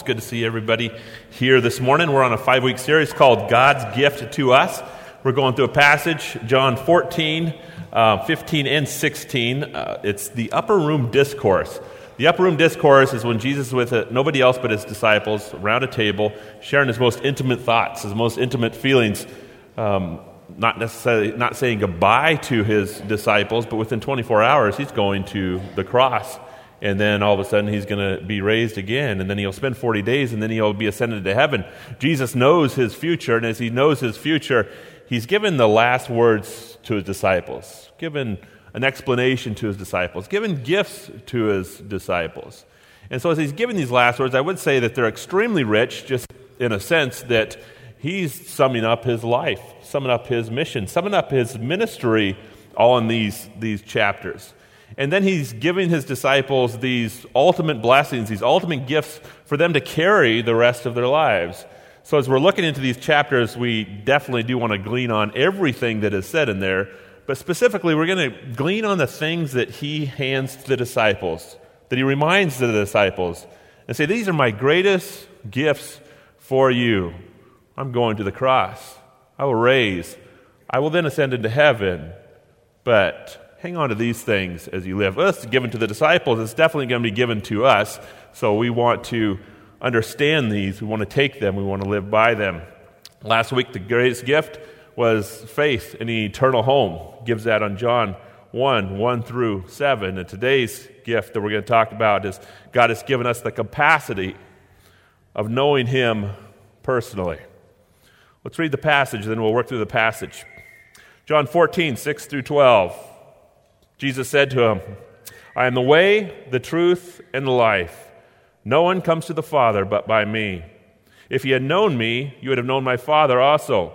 It's good to see everybody here this morning. We're on a five week series called God's Gift to Us. We're going through a passage, John 14, uh, 15, and 16. Uh, it's the upper room discourse. The upper room discourse is when Jesus is with uh, nobody else but his disciples around a table, sharing his most intimate thoughts, his most intimate feelings. Um, not necessarily not saying goodbye to his disciples, but within 24 hours, he's going to the cross and then all of a sudden he's going to be raised again, and then he'll spend 40 days, and then he'll be ascended to heaven. Jesus knows his future, and as he knows his future, he's given the last words to his disciples, given an explanation to his disciples, given gifts to his disciples. And so as he's given these last words, I would say that they're extremely rich, just in a sense that he's summing up his life, summing up his mission, summing up his ministry all in these, these chapters. And then he's giving his disciples these ultimate blessings, these ultimate gifts for them to carry the rest of their lives. So, as we're looking into these chapters, we definitely do want to glean on everything that is said in there. But specifically, we're going to glean on the things that he hands to the disciples, that he reminds the disciples, and say, These are my greatest gifts for you. I'm going to the cross. I will raise. I will then ascend into heaven. But hang on to these things as you live. Well, it's given to the disciples. It's definitely going to be given to us. So we want to understand these. We want to take them. We want to live by them. Last week, the greatest gift was faith in the eternal home. Gives that on John 1 1 through 7. And today's gift that we're going to talk about is God has given us the capacity of knowing Him personally. Let's read the passage, then we'll work through the passage. John 14, 6 through 12. Jesus said to him, I am the way, the truth, and the life. No one comes to the Father but by me. If you had known me, you would have known my Father also.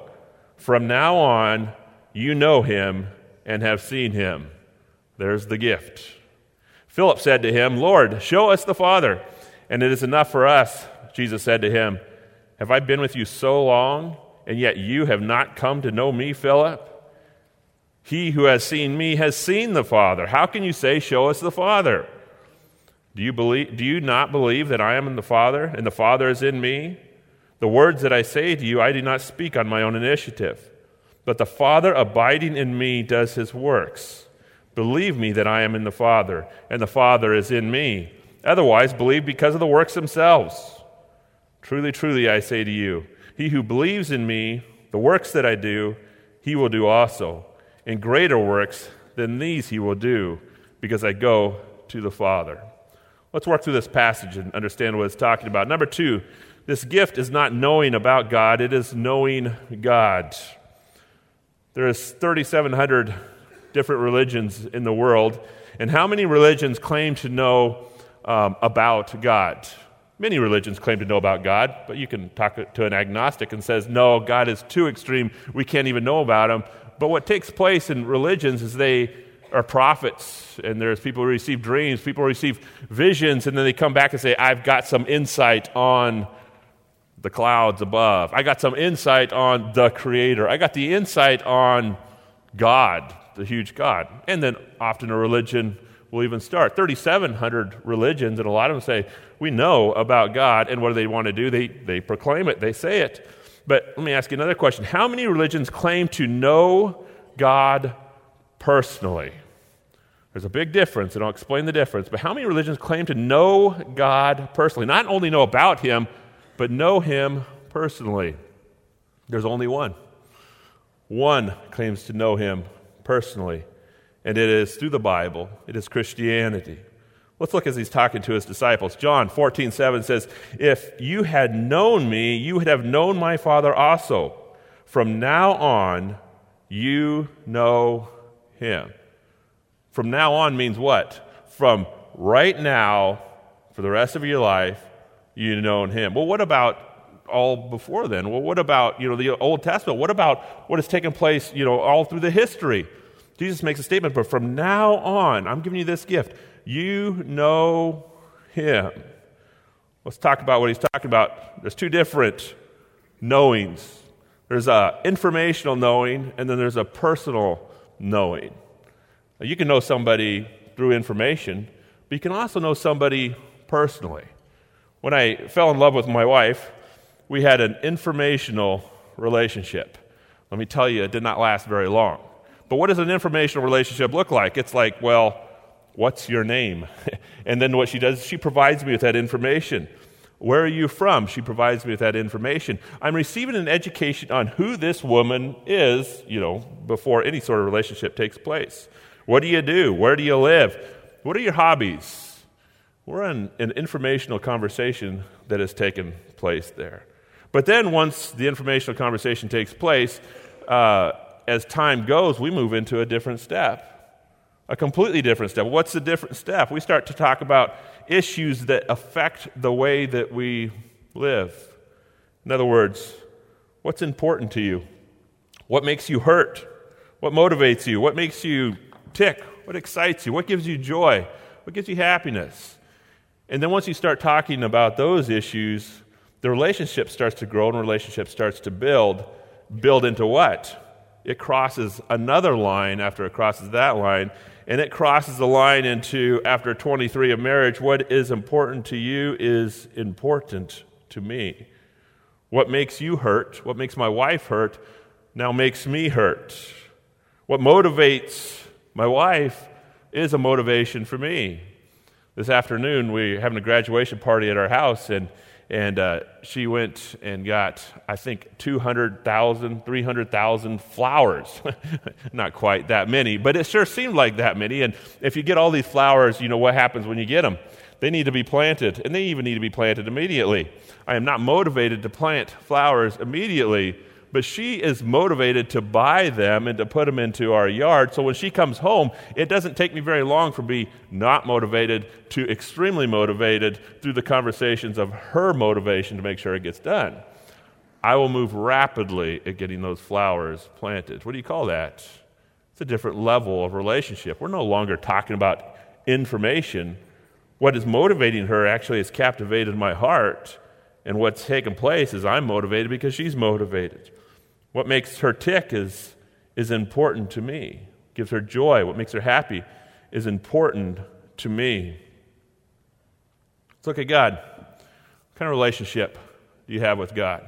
From now on, you know him and have seen him. There's the gift. Philip said to him, Lord, show us the Father, and it is enough for us. Jesus said to him, Have I been with you so long, and yet you have not come to know me, Philip? He who has seen me has seen the Father. How can you say, Show us the Father? Do you, believe, do you not believe that I am in the Father and the Father is in me? The words that I say to you, I do not speak on my own initiative, but the Father abiding in me does his works. Believe me that I am in the Father and the Father is in me. Otherwise, believe because of the works themselves. Truly, truly, I say to you, he who believes in me, the works that I do, he will do also and greater works than these he will do, because I go to the Father. Let's work through this passage and understand what it's talking about. Number two, this gift is not knowing about God, it is knowing God. There's 3,700 different religions in the world, and how many religions claim to know um, about God? Many religions claim to know about God, but you can talk to an agnostic and says, "No, God is too extreme. We can't even know about him." But what takes place in religions is they are prophets, and there's people who receive dreams, people who receive visions, and then they come back and say, I've got some insight on the clouds above. I got some insight on the Creator. I got the insight on God, the huge God. And then often a religion will even start. 3,700 religions, and a lot of them say, We know about God, and what do they want to do? They, they proclaim it, they say it. But let me ask you another question. How many religions claim to know God personally? There's a big difference, and I'll explain the difference. But how many religions claim to know God personally? Not only know about Him, but know Him personally. There's only one. One claims to know Him personally, and it is through the Bible, it is Christianity. Let's look as he's talking to his disciples. John 14, 7 says, If you had known me, you would have known my Father also. From now on, you know him. From now on means what? From right now, for the rest of your life, you know him. Well, what about all before then? Well, what about, you know, the Old Testament? What about what has taken place, you know, all through the history? Jesus makes a statement, but from now on, I'm giving you this gift you know him. Let's talk about what he's talking about. There's two different knowings there's a informational knowing, and then there's a personal knowing. Now, you can know somebody through information, but you can also know somebody personally. When I fell in love with my wife, we had an informational relationship. Let me tell you, it did not last very long. But what does an informational relationship look like? It's like, well, what's your name? and then what she does, she provides me with that information. Where are you from? She provides me with that information. I'm receiving an education on who this woman is, you know, before any sort of relationship takes place. What do you do? Where do you live? What are your hobbies? We're in an informational conversation that has taken place there. But then, once the informational conversation takes place, uh, as time goes, we move into a different step a completely different step. What's the different step? We start to talk about issues that affect the way that we live. In other words, what's important to you? What makes you hurt? What motivates you? What makes you tick? What excites you? What gives you joy? What gives you happiness? And then once you start talking about those issues, the relationship starts to grow and relationship starts to build. Build into what? It crosses another line after it crosses that line and it crosses the line into after 23 of marriage what is important to you is important to me. What makes you hurt what makes my wife hurt now makes me hurt. What motivates my wife is a motivation for me. This afternoon we're having a graduation party at our house and and uh, she went and got, I think, 200,000, 300,000 flowers. Not quite that many, but it sure seemed like that many. And if you get all these flowers, you know what happens when you get them? They need to be planted, and they even need to be planted immediately. I am not motivated to plant flowers immediately but she is motivated to buy them and to put them into our yard. So when she comes home, it doesn't take me very long from being not motivated to extremely motivated through the conversations of her motivation to make sure it gets done. I will move rapidly at getting those flowers planted. What do you call that? It's a different level of relationship. We're no longer talking about information. What is motivating her actually has captivated my heart. And what's taken place is I'm motivated because she's motivated. What makes her tick is, is important to me, gives her joy. What makes her happy is important to me. Let's look at God. What kind of relationship do you have with God?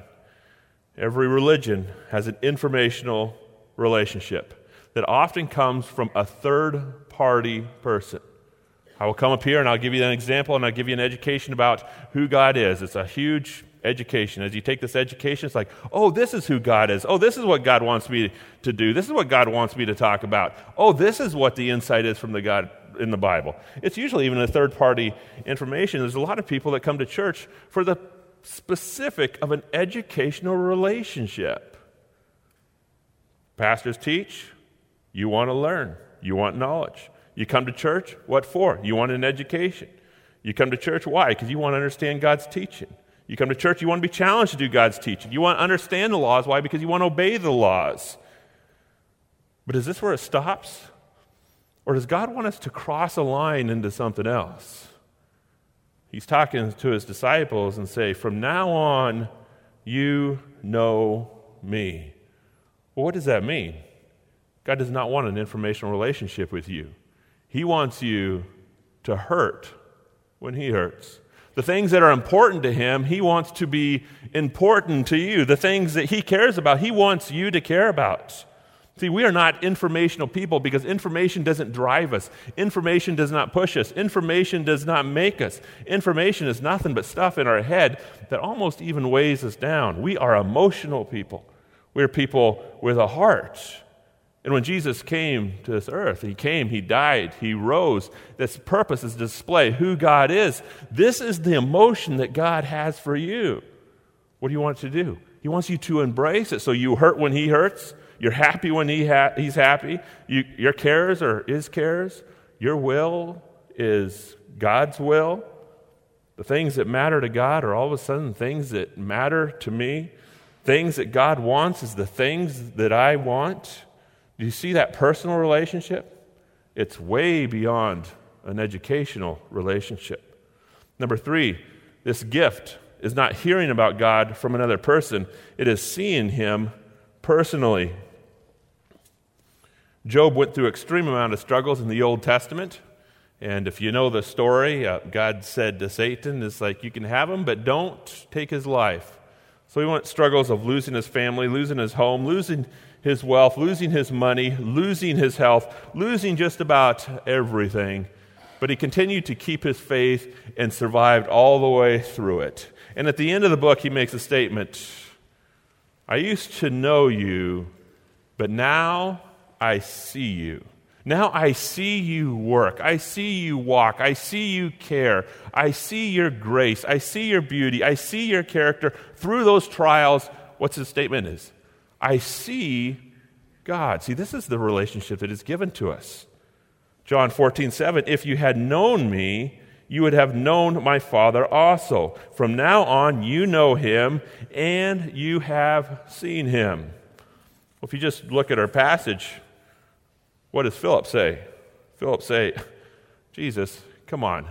Every religion has an informational relationship that often comes from a third party person. I will come up here and I'll give you an example and I'll give you an education about who God is. It's a huge education. As you take this education, it's like, oh, this is who God is. Oh, this is what God wants me to do. This is what God wants me to talk about. Oh, this is what the insight is from the God in the Bible. It's usually even a third party information. There's a lot of people that come to church for the specific of an educational relationship. Pastors teach, you want to learn, you want knowledge. You come to church, what for? You want an education. You come to church, why? Because you want to understand God's teaching. You come to church, you want to be challenged to do God's teaching. You want to understand the laws. Why? Because you want to obey the laws. But is this where it stops? Or does God want us to cross a line into something else? He's talking to his disciples and say, From now on, you know me. Well, what does that mean? God does not want an informational relationship with you. He wants you to hurt when he hurts. The things that are important to him, he wants to be important to you. The things that he cares about, he wants you to care about. See, we are not informational people because information doesn't drive us. Information does not push us. Information does not make us. Information is nothing but stuff in our head that almost even weighs us down. We are emotional people. We're people with a heart. And when Jesus came to this earth, he came, he died, he rose. This purpose is to display who God is. This is the emotion that God has for you. What do you want to do? He wants you to embrace it. So you hurt when he hurts, you're happy when he ha- he's happy. You, your cares are his cares. Your will is God's will. The things that matter to God are all of a sudden things that matter to me. Things that God wants is the things that I want. Do you see that personal relationship? It's way beyond an educational relationship. Number three, this gift is not hearing about God from another person, it is seeing Him personally. Job went through extreme amount of struggles in the Old Testament. And if you know the story, uh, God said to Satan, "It's like you can have him, but don't take his life." So he went struggles of losing his family, losing his home, losing his wealth, losing his money, losing his health, losing just about everything. But he continued to keep his faith and survived all the way through it. And at the end of the book, he makes a statement I used to know you, but now I see you. Now I see you work. I see you walk. I see you care. I see your grace. I see your beauty. I see your character. Through those trials, what's his statement is? I see God. See, this is the relationship that is given to us. John 14, 7, if you had known me, you would have known my Father also. From now on, you know him and you have seen him. Well, if you just look at our passage, what does Philip say? Philip say, Jesus, come on,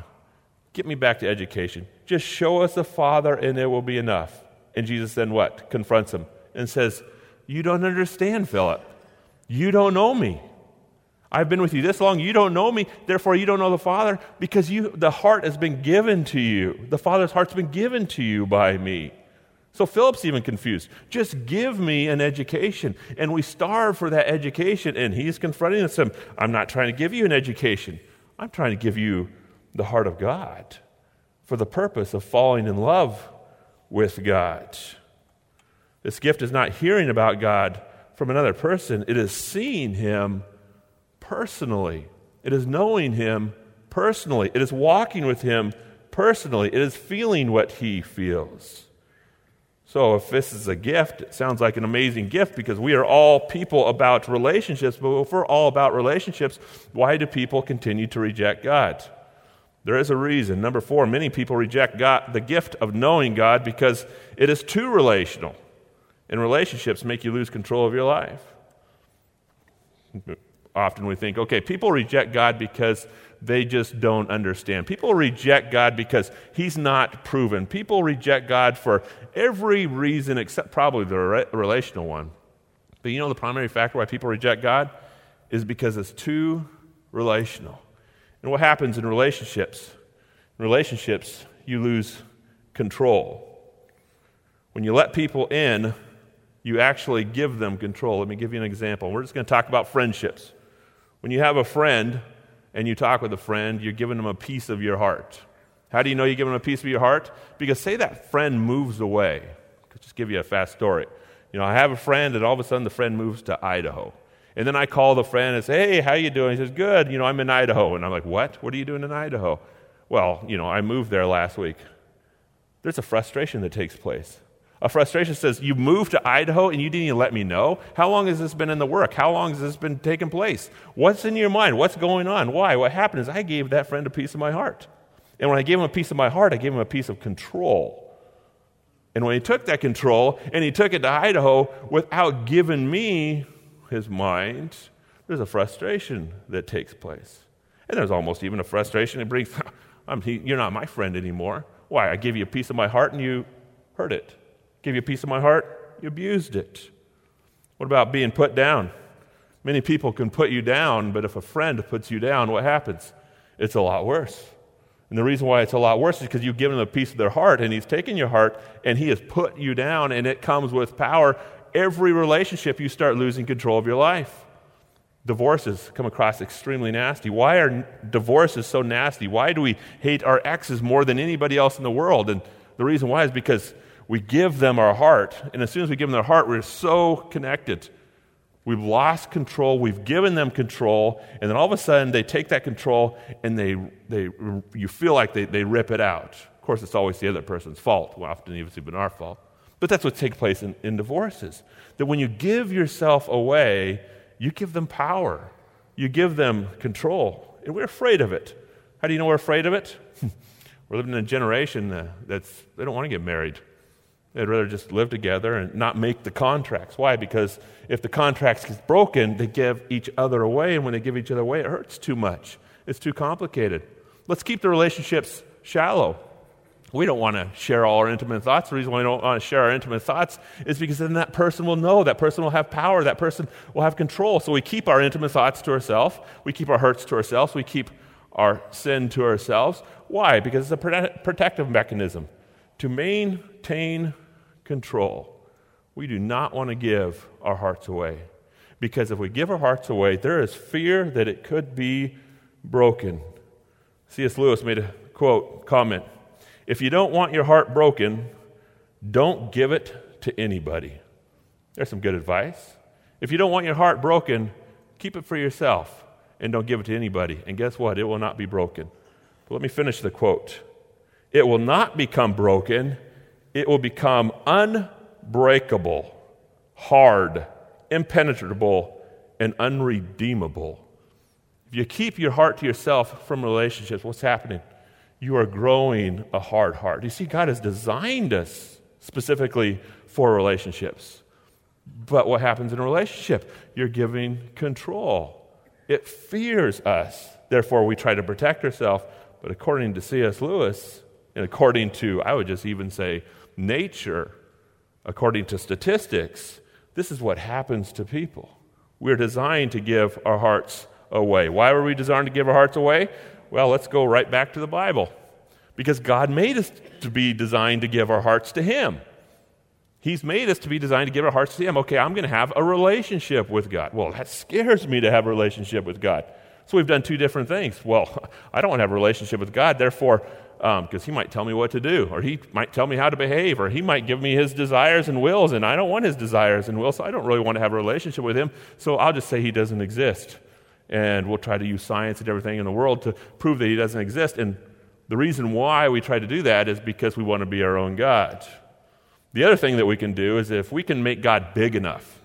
get me back to education. Just show us the Father and it will be enough. And Jesus then what? Confronts him and says, You don't understand, Philip. You don't know me. I've been with you this long. You don't know me. Therefore, you don't know the Father because you, the heart has been given to you. The Father's heart's been given to you by me. So Philip's even confused. Just give me an education. And we starve for that education. And he's confronting us. I'm not trying to give you an education, I'm trying to give you the heart of God for the purpose of falling in love with God. This gift is not hearing about God from another person, it is seeing Him personally. It is knowing Him personally. It is walking with Him personally. It is feeling what He feels. So, if this is a gift, it sounds like an amazing gift because we are all people about relationships. But if we're all about relationships, why do people continue to reject God? There is a reason. Number four, many people reject God, the gift of knowing God because it is too relational. And relationships make you lose control of your life. Often we think, okay, people reject God because they just don't understand. People reject God because He's not proven. People reject God for every reason except probably the re- relational one. But you know the primary factor why people reject God is because it's too relational. And what happens in relationships? In relationships, you lose control. When you let people in, you actually give them control. Let me give you an example. We're just going to talk about friendships. When you have a friend and you talk with a friend, you're giving them a piece of your heart. How do you know you give them a piece of your heart? Because say that friend moves away. I'll just give you a fast story. You know, I have a friend, and all of a sudden the friend moves to Idaho. And then I call the friend and say, hey, how you doing? He says, good. You know, I'm in Idaho. And I'm like, what? What are you doing in Idaho? Well, you know, I moved there last week. There's a frustration that takes place. A frustration says, You moved to Idaho and you didn't even let me know? How long has this been in the work? How long has this been taking place? What's in your mind? What's going on? Why? What happened is I gave that friend a piece of my heart. And when I gave him a piece of my heart, I gave him a piece of control. And when he took that control and he took it to Idaho without giving me his mind, there's a frustration that takes place. And there's almost even a frustration that brings, he, You're not my friend anymore. Why? I gave you a piece of my heart and you hurt it. Gave you a piece of my heart, you abused it. What about being put down? Many people can put you down, but if a friend puts you down, what happens? It's a lot worse. And the reason why it's a lot worse is because you've given them a piece of their heart, and he's taken your heart, and he has put you down, and it comes with power. Every relationship, you start losing control of your life. Divorces come across extremely nasty. Why are divorces so nasty? Why do we hate our exes more than anybody else in the world? And the reason why is because we give them our heart, and as soon as we give them their heart, we're so connected. We've lost control, we've given them control, and then all of a sudden they take that control and they, they, you feel like they, they rip it out. Of course, it's always the other person's fault, well, often even our fault. But that's what takes place in, in divorces. That when you give yourself away, you give them power, you give them control, and we're afraid of it. How do you know we're afraid of it? we're living in a generation that's, they don't want to get married. They'd rather just live together and not make the contracts. Why? Because if the contracts get broken, they give each other away, and when they give each other away, it hurts too much. It's too complicated. Let's keep the relationships shallow. We don't want to share all our intimate thoughts. The reason why we don't want to share our intimate thoughts is because then that person will know, that person will have power, that person will have control. So we keep our intimate thoughts to ourselves, we keep our hurts to ourselves, we keep our sin to ourselves. Why? Because it's a protective mechanism to maintain control. We do not want to give our hearts away. Because if we give our hearts away, there is fear that it could be broken. C.S. Lewis made a quote, comment If you don't want your heart broken, don't give it to anybody. There's some good advice. If you don't want your heart broken, keep it for yourself and don't give it to anybody. And guess what? It will not be broken. But let me finish the quote. It will not become broken, it will become unbreakable, hard, impenetrable, and unredeemable. If you keep your heart to yourself from relationships, what's happening? You are growing a hard heart. You see, God has designed us specifically for relationships. But what happens in a relationship? You're giving control. It fears us. Therefore, we try to protect ourselves. But according to C.S. Lewis, and according to, I would just even say, nature, according to statistics, this is what happens to people. We're designed to give our hearts away. Why were we designed to give our hearts away? Well, let's go right back to the Bible. Because God made us to be designed to give our hearts to Him. He's made us to be designed to give our hearts to Him. Okay, I'm going to have a relationship with God. Well, that scares me to have a relationship with God. So we've done two different things. Well, I don't want to have a relationship with God, therefore, because um, He might tell me what to do, or He might tell me how to behave, or He might give me His desires and wills, and I don't want His desires and wills, so I don't really want to have a relationship with Him. So I'll just say He doesn't exist. And we'll try to use science and everything in the world to prove that He doesn't exist. And the reason why we try to do that is because we want to be our own God. The other thing that we can do is if we can make God big enough,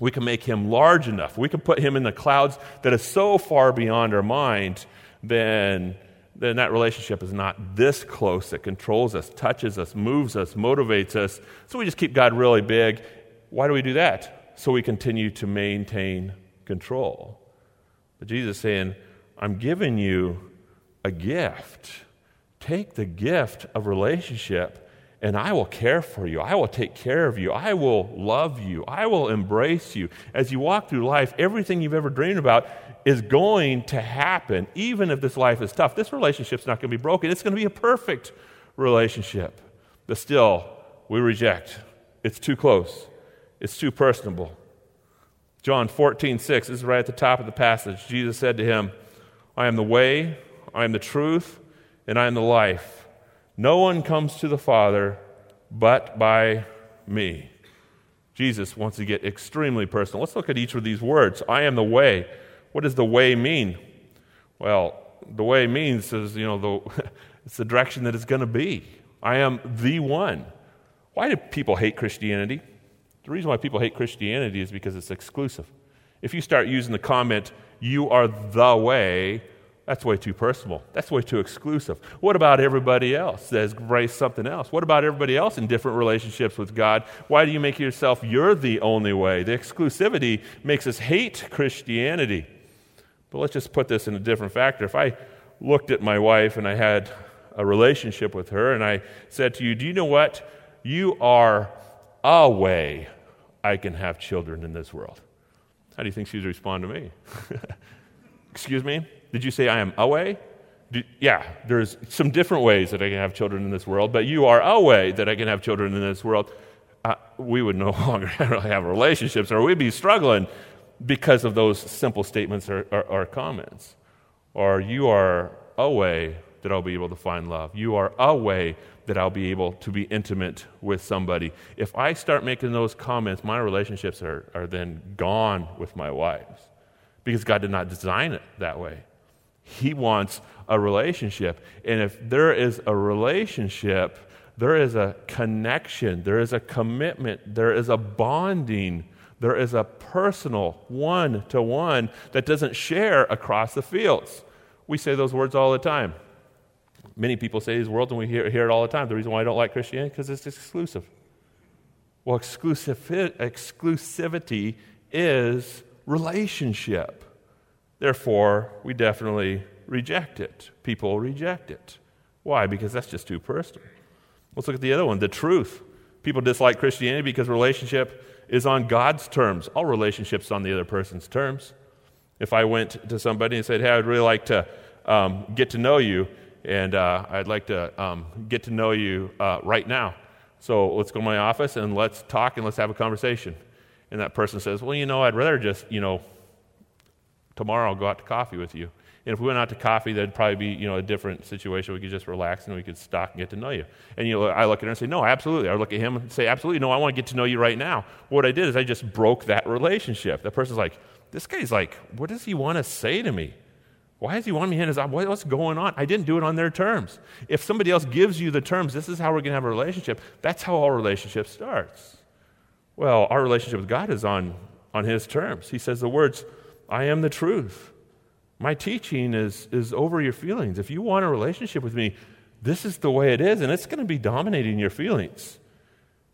we can make him large enough, we can put him in the clouds that is so far beyond our mind, then, then that relationship is not this close. It controls us, touches us, moves us, motivates us. So we just keep God really big. Why do we do that? So we continue to maintain control. But Jesus is saying, I'm giving you a gift. Take the gift of relationship and I will care for you. I will take care of you. I will love you. I will embrace you. As you walk through life, everything you've ever dreamed about is going to happen, even if this life is tough. This relationship's not going to be broken. It's going to be a perfect relationship. But still, we reject. It's too close, it's too personable. John 14, 6, this is right at the top of the passage. Jesus said to him, I am the way, I am the truth, and I am the life. No one comes to the Father but by me. Jesus wants to get extremely personal. Let's look at each of these words. I am the way. What does the way mean? Well, the way means is, you know, the, it's the direction that it's going to be. I am the one. Why do people hate Christianity? The reason why people hate Christianity is because it's exclusive. If you start using the comment, you are the way, that's way too personal. That's way too exclusive. What about everybody else that has embraced something else? What about everybody else in different relationships with God? Why do you make yourself you're the only way? The exclusivity makes us hate Christianity. But let's just put this in a different factor. If I looked at my wife and I had a relationship with her and I said to you, Do you know what? You are a way I can have children in this world. How do you think she would respond to me? Excuse me? Did you say I am a way? yeah, there's some different ways that I can have children in this world, but you are a way that I can have children in this world. Uh, we would no longer have relationships, or we'd be struggling because of those simple statements or, or, or comments. Or you are a way that I'll be able to find love. You are a way that I'll be able to be intimate with somebody. If I start making those comments, my relationships are, are then gone with my wives because God did not design it that way. He wants a relationship. And if there is a relationship, there is a connection, there is a commitment, there is a bonding, there is a personal one to one that doesn't share across the fields. We say those words all the time. Many people say these words and we hear, hear it all the time. The reason why I don't like Christianity because it's exclusive. Well, exclusivity is relationship. Therefore, we definitely reject it. People reject it. Why? Because that's just too personal. Let's look at the other one the truth. People dislike Christianity because relationship is on God's terms. All relationships on the other person's terms. If I went to somebody and said, Hey, I'd really like to um, get to know you, and uh, I'd like to um, get to know you uh, right now. So let's go to my office and let's talk and let's have a conversation. And that person says, Well, you know, I'd rather just, you know, tomorrow I'll go out to coffee with you. And if we went out to coffee, that'd probably be, you know, a different situation. We could just relax and we could talk and get to know you. And, you know, I look at her and say, no, absolutely. I look at him and say, absolutely, no, I want to get to know you right now. What I did is I just broke that relationship. That person's like, this guy's like, what does he want to say to me? Why does he want me in his eye? What's going on? I didn't do it on their terms. If somebody else gives you the terms, this is how we're going to have a relationship. That's how all relationship starts. Well, our relationship with God is on, on his terms. He says the words, I am the truth. My teaching is, is over your feelings. If you want a relationship with me, this is the way it is, and it's going to be dominating your feelings.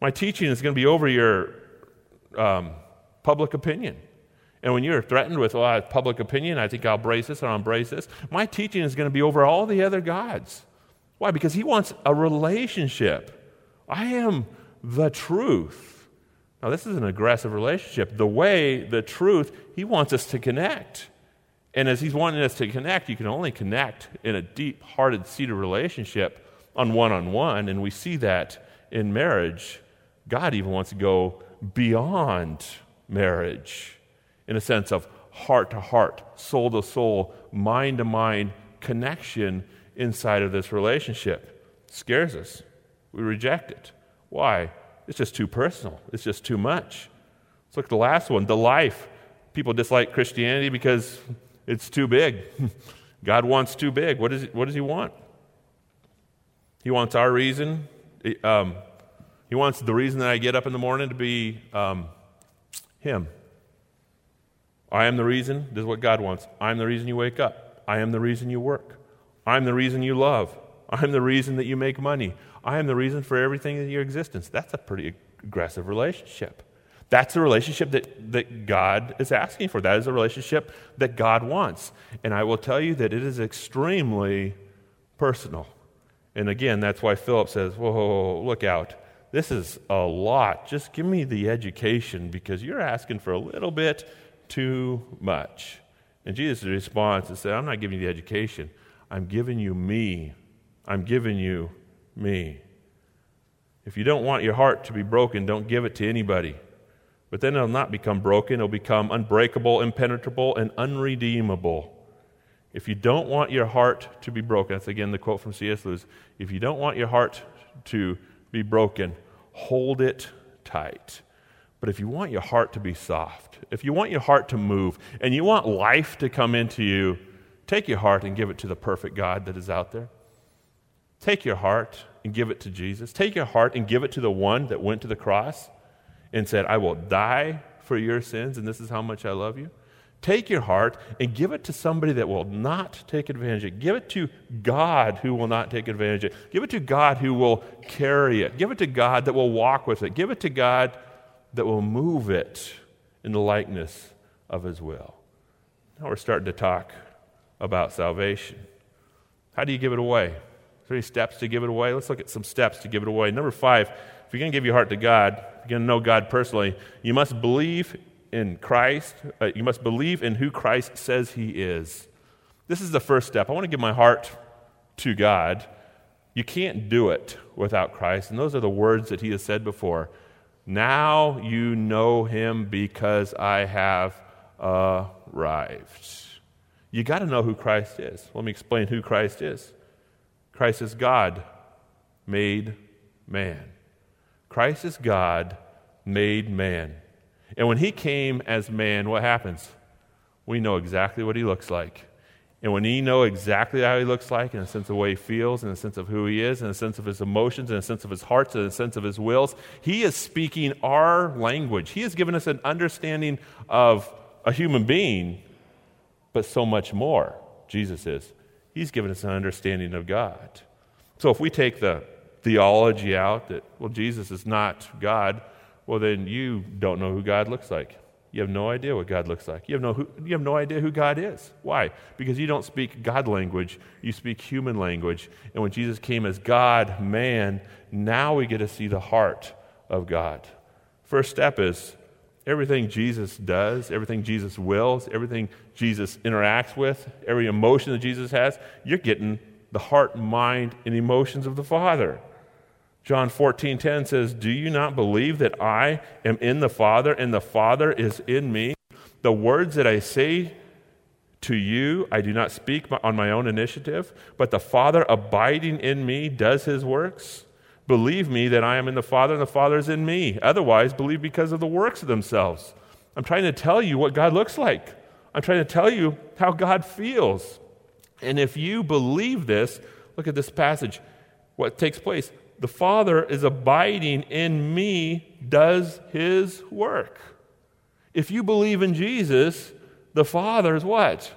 My teaching is going to be over your um, public opinion. And when you're threatened with, well, public opinion, I think I'll brace this or I'll embrace this, my teaching is going to be over all the other gods. Why? Because he wants a relationship. I am the truth. Now, this is an aggressive relationship. The way, the truth, he wants us to connect. And as he's wanting us to connect, you can only connect in a deep hearted, seated relationship on one on one. And we see that in marriage. God even wants to go beyond marriage in a sense of heart to heart, soul to soul, mind to mind connection inside of this relationship. It scares us. We reject it. Why? It's just too personal, it's just too much. Let's look at the last one the life. People dislike Christianity because it's too big. God wants too big. What, is, what does He want? He wants our reason. Um, he wants the reason that I get up in the morning to be um, Him. I am the reason. This is what God wants. I'm the reason you wake up. I am the reason you work. I'm the reason you love. I'm the reason that you make money. I am the reason for everything in your existence. That's a pretty aggressive relationship. That's the relationship that, that God is asking for. That is a relationship that God wants. And I will tell you that it is extremely personal. And again, that's why Philip says, Whoa, look out. This is a lot. Just give me the education because you're asking for a little bit too much. And Jesus' response is said, I'm not giving you the education. I'm giving you me. I'm giving you me. If you don't want your heart to be broken, don't give it to anybody. But then it'll not become broken, it'll become unbreakable, impenetrable, and unredeemable. If you don't want your heart to be broken, that's again the quote from C.S. Lewis. If you don't want your heart to be broken, hold it tight. But if you want your heart to be soft, if you want your heart to move, and you want life to come into you, take your heart and give it to the perfect God that is out there. Take your heart and give it to Jesus. Take your heart and give it to the one that went to the cross and said, I will die for your sins, and this is how much I love you. Take your heart and give it to somebody that will not take advantage of it. Give it to God who will not take advantage of it. Give it to God who will carry it. Give it to God that will walk with it. Give it to God that will move it in the likeness of His will. Now we're starting to talk about salvation. How do you give it away? Three steps to give it away. Let's look at some steps to give it away. Number five, if you're going to give your heart to God, you're going to know God personally, you must believe in Christ. Uh, you must believe in who Christ says He is. This is the first step. I want to give my heart to God. You can't do it without Christ. And those are the words that He has said before. Now you know Him because I have arrived. You got to know who Christ is. Let me explain who Christ is. Christ is God made man. Christ is God made man. And when he came as man, what happens? We know exactly what he looks like. And when we know exactly how he looks like, in a sense of the way he feels, in a sense of who he is, in a sense of his emotions, in a sense of his hearts, in a sense of his wills, he is speaking our language. He has given us an understanding of a human being, but so much more. Jesus is. He's given us an understanding of God. So if we take the theology out that, well, Jesus is not God, well, then you don't know who God looks like. You have no idea what God looks like. You have no, who, you have no idea who God is. Why? Because you don't speak God language, you speak human language. And when Jesus came as God, man, now we get to see the heart of God. First step is everything Jesus does, everything Jesus wills, everything Jesus interacts with, every emotion that Jesus has, you're getting the heart, mind, and emotions of the Father. John 14:10 says, "Do you not believe that I am in the Father and the Father is in me? The words that I say to you, I do not speak on my own initiative, but the Father abiding in me does his works. Believe me that I am in the Father and the Father is in me. Otherwise, believe because of the works of themselves." I'm trying to tell you what God looks like. I'm trying to tell you how God feels. And if you believe this, look at this passage. What takes place? The Father is abiding in me, does his work. If you believe in Jesus, the Father is what?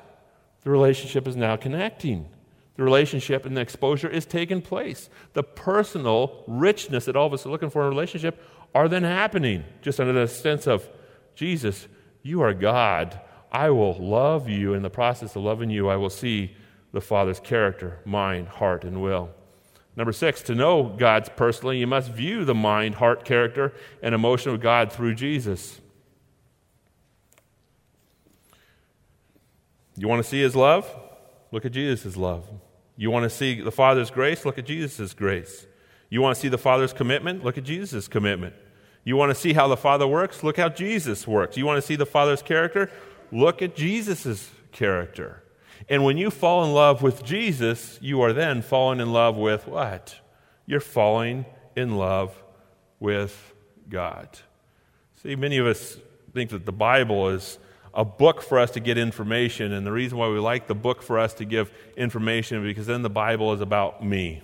The relationship is now connecting. The relationship and the exposure is taking place. The personal richness that all of us are looking for in a relationship are then happening, just under the sense of Jesus, you are God. I will love you. In the process of loving you, I will see the Father's character, mind, heart, and will. Number six, to know God's personally, you must view the mind, heart, character, and emotion of God through Jesus. You want to see his love? Look at Jesus' love. You want to see the Father's grace? Look at Jesus' grace. You want to see the Father's commitment? Look at Jesus' commitment. You want to see how the Father works? Look how Jesus works. You want to see the Father's character? Look at Jesus' character. And when you fall in love with Jesus, you are then falling in love with what? You're falling in love with God. See, many of us think that the Bible is a book for us to get information, and the reason why we like the book for us to give information because then the Bible is about me.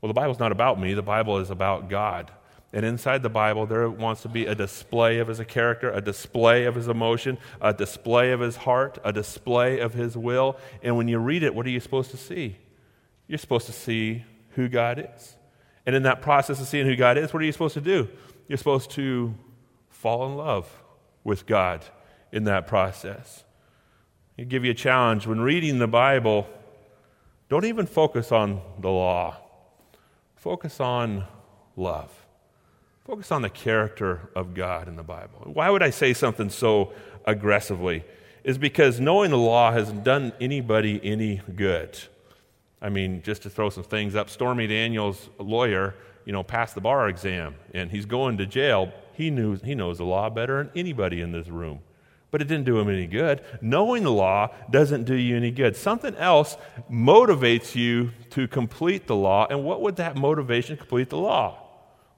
Well, the Bible's not about me, the Bible is about God. And inside the Bible, there wants to be a display of his character, a display of his emotion, a display of his heart, a display of his will. And when you read it, what are you supposed to see? You're supposed to see who God is. And in that process of seeing who God is, what are you supposed to do? You're supposed to fall in love with God in that process. I give you a challenge. When reading the Bible, don't even focus on the law, focus on love. Focus on the character of God in the Bible. Why would I say something so aggressively? Is because knowing the law hasn't done anybody any good. I mean, just to throw some things up, Stormy Daniels' lawyer, you know, passed the bar exam and he's going to jail. He, knew, he knows the law better than anybody in this room. But it didn't do him any good. Knowing the law doesn't do you any good. Something else motivates you to complete the law. And what would that motivation complete the law?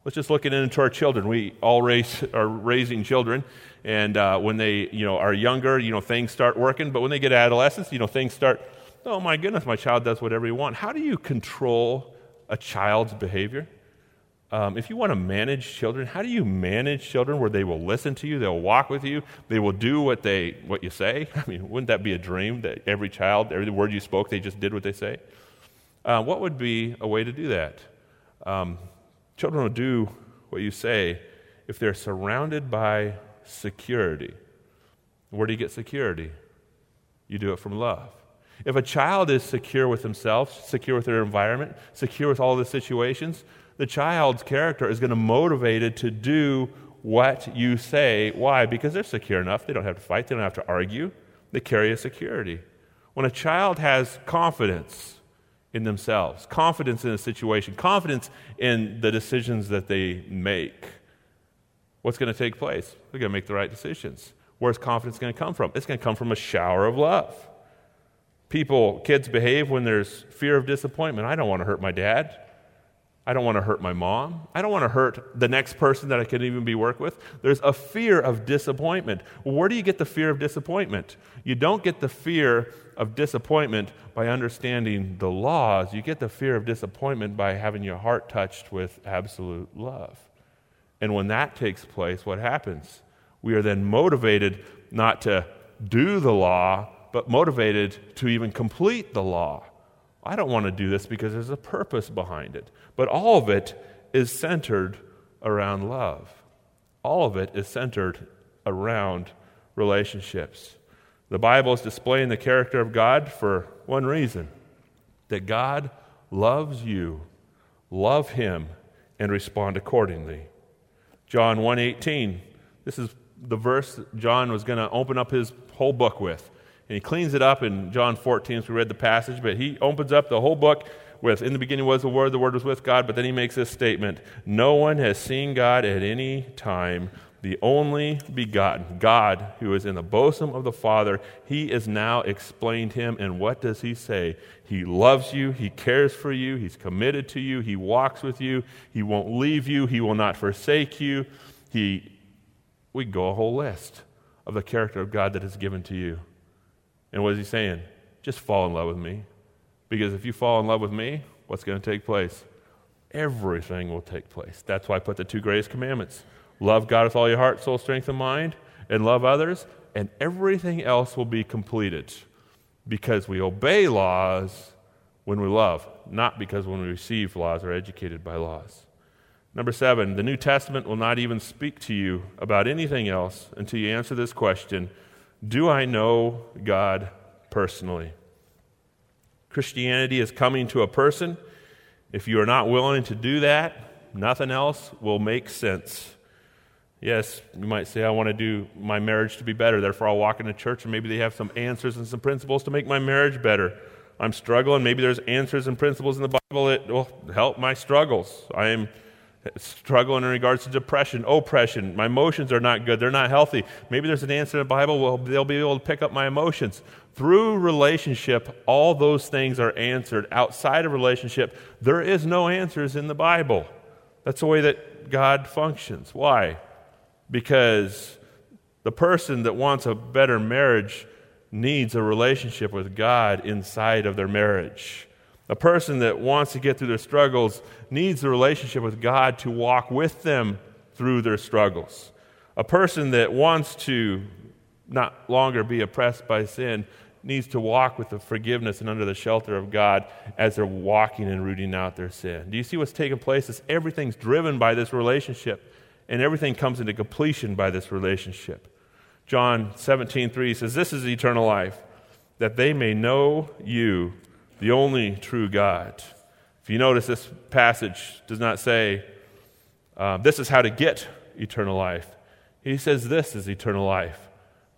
Let's just look at it into our children. We all raise, are raising children, and uh, when they you know, are younger, you know, things start working. But when they get adolescence, you know, things start, oh my goodness, my child does whatever he wants. How do you control a child's behavior? Um, if you want to manage children, how do you manage children where they will listen to you, they'll walk with you, they will do what, they, what you say? I mean, wouldn't that be a dream that every child, every word you spoke, they just did what they say? Uh, what would be a way to do that? Um, Children will do what you say if they're surrounded by security. Where do you get security? You do it from love. If a child is secure with himself, secure with their environment, secure with all the situations, the child's character is going to motivate it to do what you say. Why? Because they're secure enough. They don't have to fight, they don't have to argue. They carry a security. When a child has confidence, in themselves, confidence in a situation, confidence in the decisions that they make. What's going to take place? They're going to make the right decisions. Where's confidence going to come from? It's going to come from a shower of love. People, kids behave when there's fear of disappointment. I don't want to hurt my dad. I don't want to hurt my mom. I don't want to hurt the next person that I could even be work with. There's a fear of disappointment. Where do you get the fear of disappointment? You don't get the fear of disappointment by understanding the laws. You get the fear of disappointment by having your heart touched with absolute love. And when that takes place, what happens? We are then motivated not to do the law, but motivated to even complete the law. I don't want to do this because there's a purpose behind it. But all of it is centered around love. All of it is centered around relationships. The Bible is displaying the character of God for one reason that God loves you. Love him and respond accordingly. John 1:18. This is the verse John was going to open up his whole book with. And he cleans it up in John 14 as we read the passage, but he opens up the whole book with In the beginning was the Word, the Word was with God, but then he makes this statement No one has seen God at any time, the only begotten, God who is in the bosom of the Father. He is now explained him, and what does he say? He loves you, he cares for you, he's committed to you, he walks with you, he won't leave you, he will not forsake you. He we go a whole list of the character of God that is given to you. And what is he saying? Just fall in love with me. Because if you fall in love with me, what's going to take place? Everything will take place. That's why I put the two greatest commandments love God with all your heart, soul, strength, and mind, and love others, and everything else will be completed. Because we obey laws when we love, not because when we receive laws or educated by laws. Number seven, the New Testament will not even speak to you about anything else until you answer this question Do I know God personally? Christianity is coming to a person. If you are not willing to do that, nothing else will make sense. Yes, you might say, I want to do my marriage to be better, therefore I'll walk into church and maybe they have some answers and some principles to make my marriage better. I'm struggling, maybe there's answers and principles in the Bible that will help my struggles. I am struggling in regards to depression, oppression. My emotions are not good. They're not healthy. Maybe there's an answer in the Bible. Well, they'll be able to pick up my emotions. Through relationship, all those things are answered. Outside of relationship, there is no answers in the Bible. That's the way that God functions. Why? Because the person that wants a better marriage needs a relationship with God inside of their marriage. A person that wants to get through their struggles needs a relationship with God to walk with them through their struggles. A person that wants to not longer be oppressed by sin needs to walk with the forgiveness and under the shelter of God as they're walking and rooting out their sin. Do you see what's taking place? Is everything's driven by this relationship, and everything comes into completion by this relationship. John 17, 3 says, This is eternal life, that they may know you, the only true God. If you notice, this passage does not say, uh, This is how to get eternal life. He says, This is eternal life.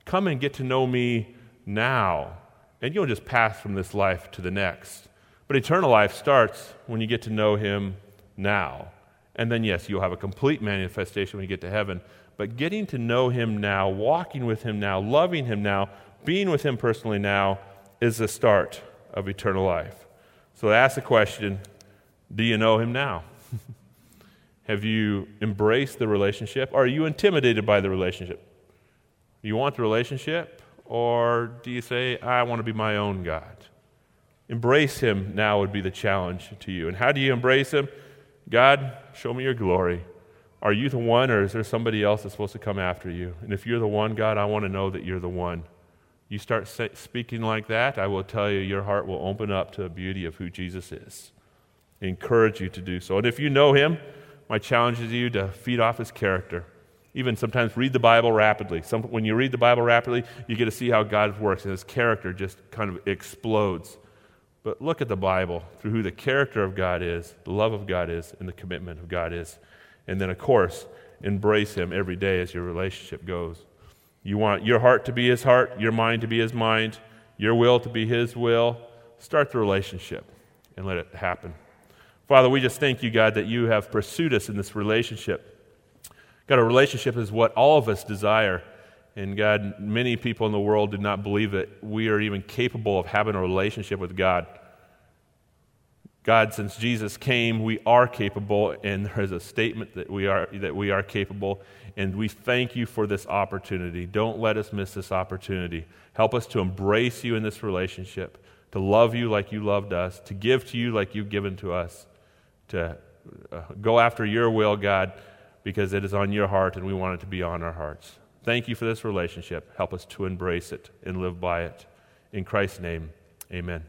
Come and get to know me now. And you'll just pass from this life to the next. But eternal life starts when you get to know him now. And then, yes, you'll have a complete manifestation when you get to heaven. But getting to know him now, walking with him now, loving him now, being with him personally now is the start of eternal life. So I ask the question do you know him now? Have you embraced the relationship? Are you intimidated by the relationship? You want the relationship? Or do you say, I want to be my own God? Embrace him now would be the challenge to you. And how do you embrace him? God, show me your glory. Are you the one, or is there somebody else that's supposed to come after you? And if you're the one, God, I want to know that you're the one. You start speaking like that, I will tell you, your heart will open up to the beauty of who Jesus is. Encourage you to do so. And if you know him, my challenge is you to feed off his character. Even sometimes read the Bible rapidly. Some, when you read the Bible rapidly, you get to see how God works, and his character just kind of explodes. But look at the Bible through who the character of God is, the love of God is, and the commitment of God is. And then, of course, embrace him every day as your relationship goes. You want your heart to be his heart, your mind to be his mind, your will to be his will. Start the relationship and let it happen. Father, we just thank you, God, that you have pursued us in this relationship. God, a relationship is what all of us desire. And God, many people in the world do not believe that we are even capable of having a relationship with God. God, since Jesus came, we are capable, and there is a statement that we are, that we are capable, and we thank you for this opportunity. Don't let us miss this opportunity. Help us to embrace you in this relationship, to love you like you loved us, to give to you like you've given to us, to uh, go after your will, God, because it is on your heart, and we want it to be on our hearts. Thank you for this relationship. Help us to embrace it and live by it. In Christ's name, amen.